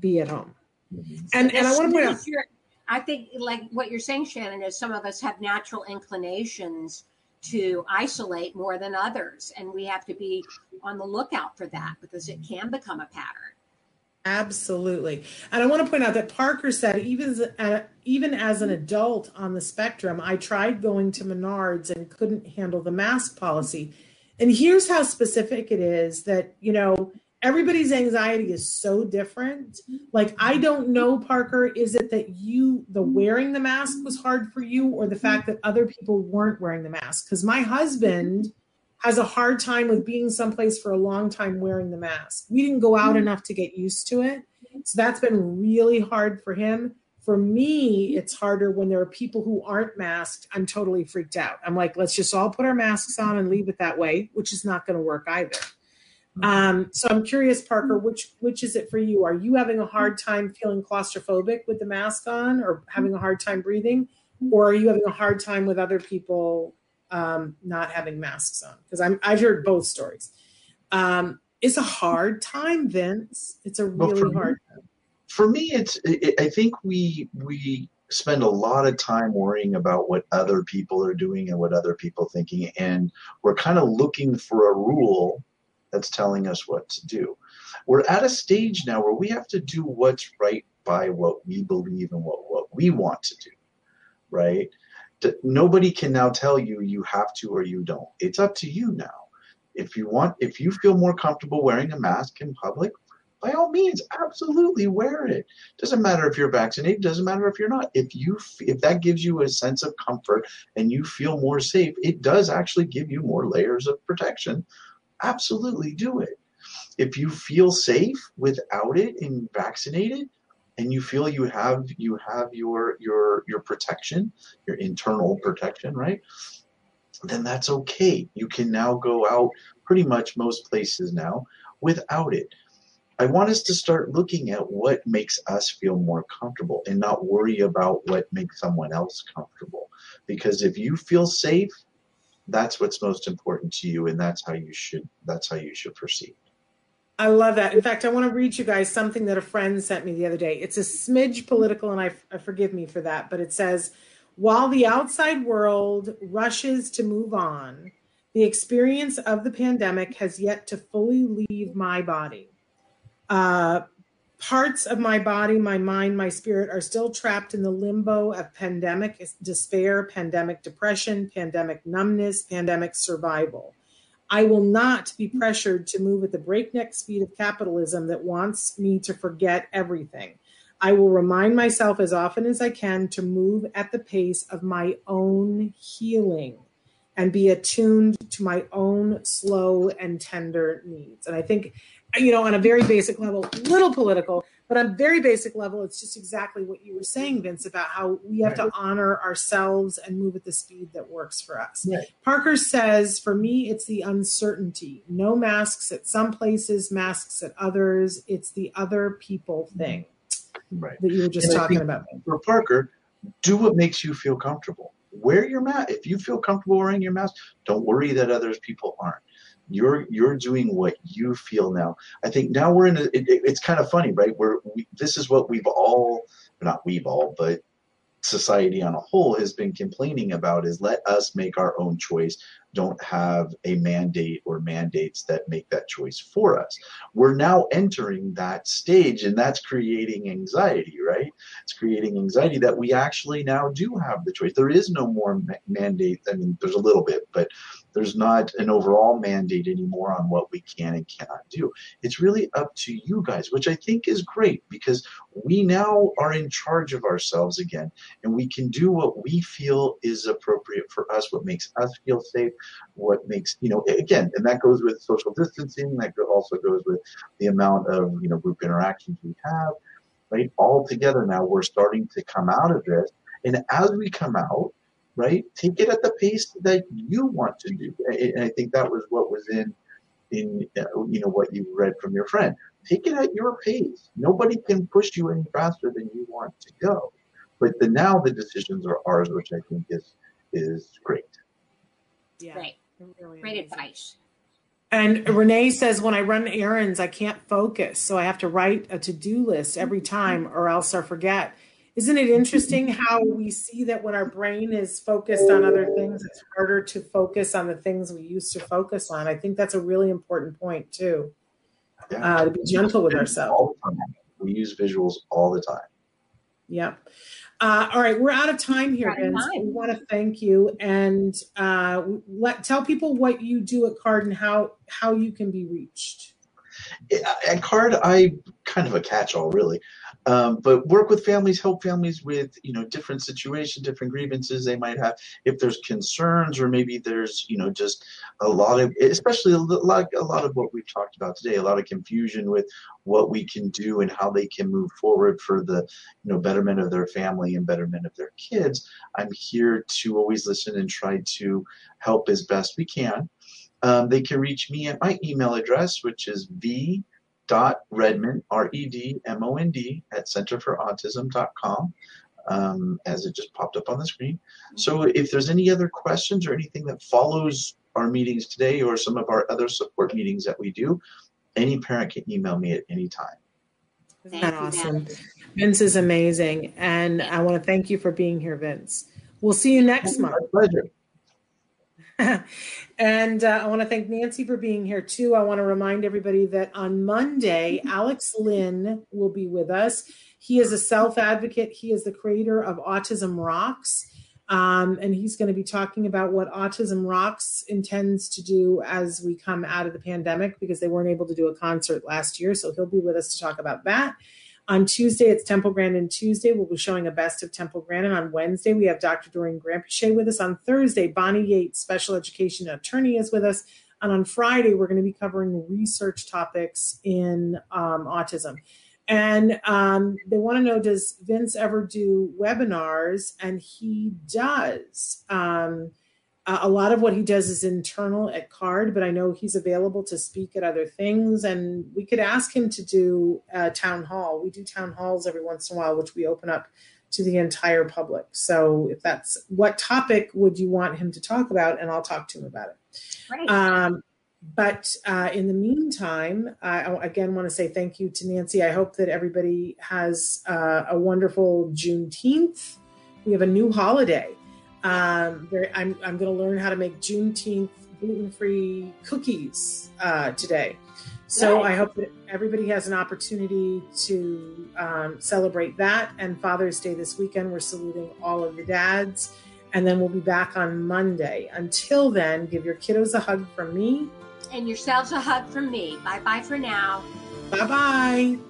be at home mm-hmm. and and i want to point out This is your- I think like what you're saying, Shannon, is some of us have natural inclinations to isolate more than others. And we have to be on the lookout for that because it can become a pattern. Absolutely. And I want to point out that Parker said, even as, uh, even as an adult on the spectrum, I tried going to Menards and couldn't handle the mask policy. And here's how specific it is that, you know, everybody's anxiety is so different. Like, I don't know, Parker, is it that you, the wearing the mask was hard for you or the fact that other people weren't wearing the mask? Because my husband, has a hard time with being someplace for a long time wearing the mask. We didn't go out mm-hmm. enough to get used to it. So that's been really hard for him. For me, it's harder when there are people who aren't masked. I'm totally freaked out. I'm like, let's just all put our masks on and leave it that way, which is not going to work either. Mm-hmm. Um, so I'm curious, Parker, mm-hmm. which which is it for you? Are you having a hard time feeling claustrophobic with the mask on, or having a hard time breathing, or are you having a hard time with other people um, not having masks on because I'm I've heard both stories. Um, it's a hard time, Vince. It's a Well, really for me- hard. for me it's i I think we we spend a lot of time worrying about what other people are doing and what other people are thinking and we're kind of looking for a rule that's telling us what to do we're at a stage now where we have to do what's right by what we believe and what, what we want to do right nobody can now tell you you have to or you don't. It's up to you now. If you want if you feel more comfortable wearing a mask in public by all means absolutely wear it. Doesn't matter if you're vaccinated doesn't matter if you're not. If you if that gives you a sense of comfort and you feel more safe it does actually give you more layers of protection. Absolutely do it. If you feel safe without it and vaccinated and you feel you have you have your your your protection your internal protection right then that's okay you can now go out pretty much most places now without it I want us to start looking at what makes us feel more comfortable and not worry about what makes someone else comfortable. Because if you feel safe, that's what's most important to you, and that's how you should that's how you should proceed. I love that. In fact, I want to read you guys something that a friend sent me the other day. It's a smidge political, and I, I forgive me for that, but it says, while the outside world rushes to move on, the experience of the pandemic has yet to fully leave my body. Uh, parts of my body, my mind, my spirit are still trapped in the limbo of pandemic despair, pandemic depression, pandemic numbness, pandemic survival. I will not be pressured to move at the breakneck speed of capitalism that wants me to forget everything. I will remind myself as often as I can to move at the pace of my own healing and be attuned to my own slow and tender needs. And I think, you know, on a very basic level, little political, but on a very basic level, it's just exactly what you were saying, Vince, about how we have to honor ourselves and move at the speed that works for us. Right. Parker says, for me, it's the uncertainty. No masks at some places, masks at others. It's the other people thing mm-hmm. Right. that you were just And talking about. For Parker, do what makes you feel comfortable. Wear your mask. If you feel comfortable wearing your mask, don't worry that others people aren't. You're you're doing what you feel now. I think now we're in a. It, it- it's kind of funny, right? We're we, this is what we've all, not we've all, but society on a whole has been complaining about is let us make our own choice don't have a mandate or mandates that make that choice for us. We're now entering that stage and that's creating anxiety right? It's creating anxiety that we actually now do have the choice. There is no more ma- mandate i mean there's a little bit but there's not an overall mandate anymore on what we can and cannot do. It's really up to you guys which i think is great because we now are in charge of ourselves again and we can do what we feel is appropriate for us what makes us feel safe what makes you know again and that goes with social distancing that also goes with the amount of you know group interactions we have right all together now we're starting to come out of this and as we come out right take it at the pace that you want to do and and i think that was what was in in uh, you know what you read from your friend take it at your pace. Nobody can push you any faster than you want to go. But the now the decisions are ours, which I think is is great. Yeah. Great. really Great amazing. advice. And Renee says, when I run errands, I can't focus. So I have to write a to do list every time or else I forget. Isn't it interesting how we see that when our brain is focused on other things, it's harder to focus on the things we used to focus on? I think that's a really important point, too, Yeah. uh, to be gentle with ourselves. All the time. We use visuals all the time. Yeah. Uh, all right, we're out of time here, Out of Vince. time. We want to thank you and uh, let tell people what you do at CARD and how how you can be reached. at CARD i kind of a catch-all really um, but work with families help families with you know different situations different grievances they might have. If there's concerns or maybe there's you know just a lot of especially a lot, a lot of what we've talked about today a lot of confusion with what we can do and how they can move forward for the you know betterment of their family and betterment of their kids. I'm here to always listen and try to help as best we can. Um, they can reach me at my email address, which is v dot redmond r-e-d-m-o-n-d at centerforautism.com um, as it just popped up on the screen so if there's any other questions or anything that follows our meetings today or some of our other support meetings that we do any parent can email me at any time Isn't that you, awesome? Vince. Vince is amazing, and I want to thank you for being here, Vince. We'll see you next month. my pleasure [LAUGHS] and uh, I want to thank Nancy for being here too. I want to remind everybody that on Monday, Alex Lynn will be with us. He is a self advocate, he is the creator of Autism Rocks. Um, and he's going to be talking about what Autism Rocks intends to do as we come out of the pandemic because they weren't able to do a concert last year. So he'll be with us to talk about that. On Tuesday, it's Temple Grandin Tuesday. We'll be showing a best of Temple Grandin. On Wednesday, we have Dr. Doreen Granpeesheh with us. On Thursday, Bonnie Yates, special education attorney, is with us. And on Friday, we're going to be covering research topics in um, autism. And um, they want to know Does Vince ever do webinars? And he does. Um, uh, a lot of what he does is internal at CARD but i know he's available to speak at other things and we could ask him to do a town hall we do town halls every once in a while which we open up to the entire public so if that's what topic would you want him to talk about and i'll talk to him about it Great. um, but uh, in the meantime, I I again want to say thank you to Nancy. I hope that everybody has uh, a wonderful Juneteenth. We have a new holiday. Um, there, I'm, I'm going to learn how to make Juneteenth gluten free cookies uh, today. So Nice. I hope that everybody has an opportunity to um, celebrate that. And Father's Day this weekend, we're saluting all of the dads. And then we'll be back on Monday. Until then, give your kiddos a hug from me. and yourselves a hug from me. Bye bye for now. Bye bye.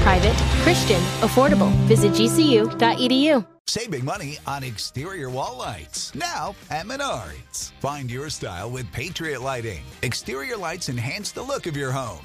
Private, Christian, affordable. Visit gcu.edu. Save big money on exterior wall lights. Now at Menards. Find your style with Patriot Lighting. Exterior lights enhance the look of your home.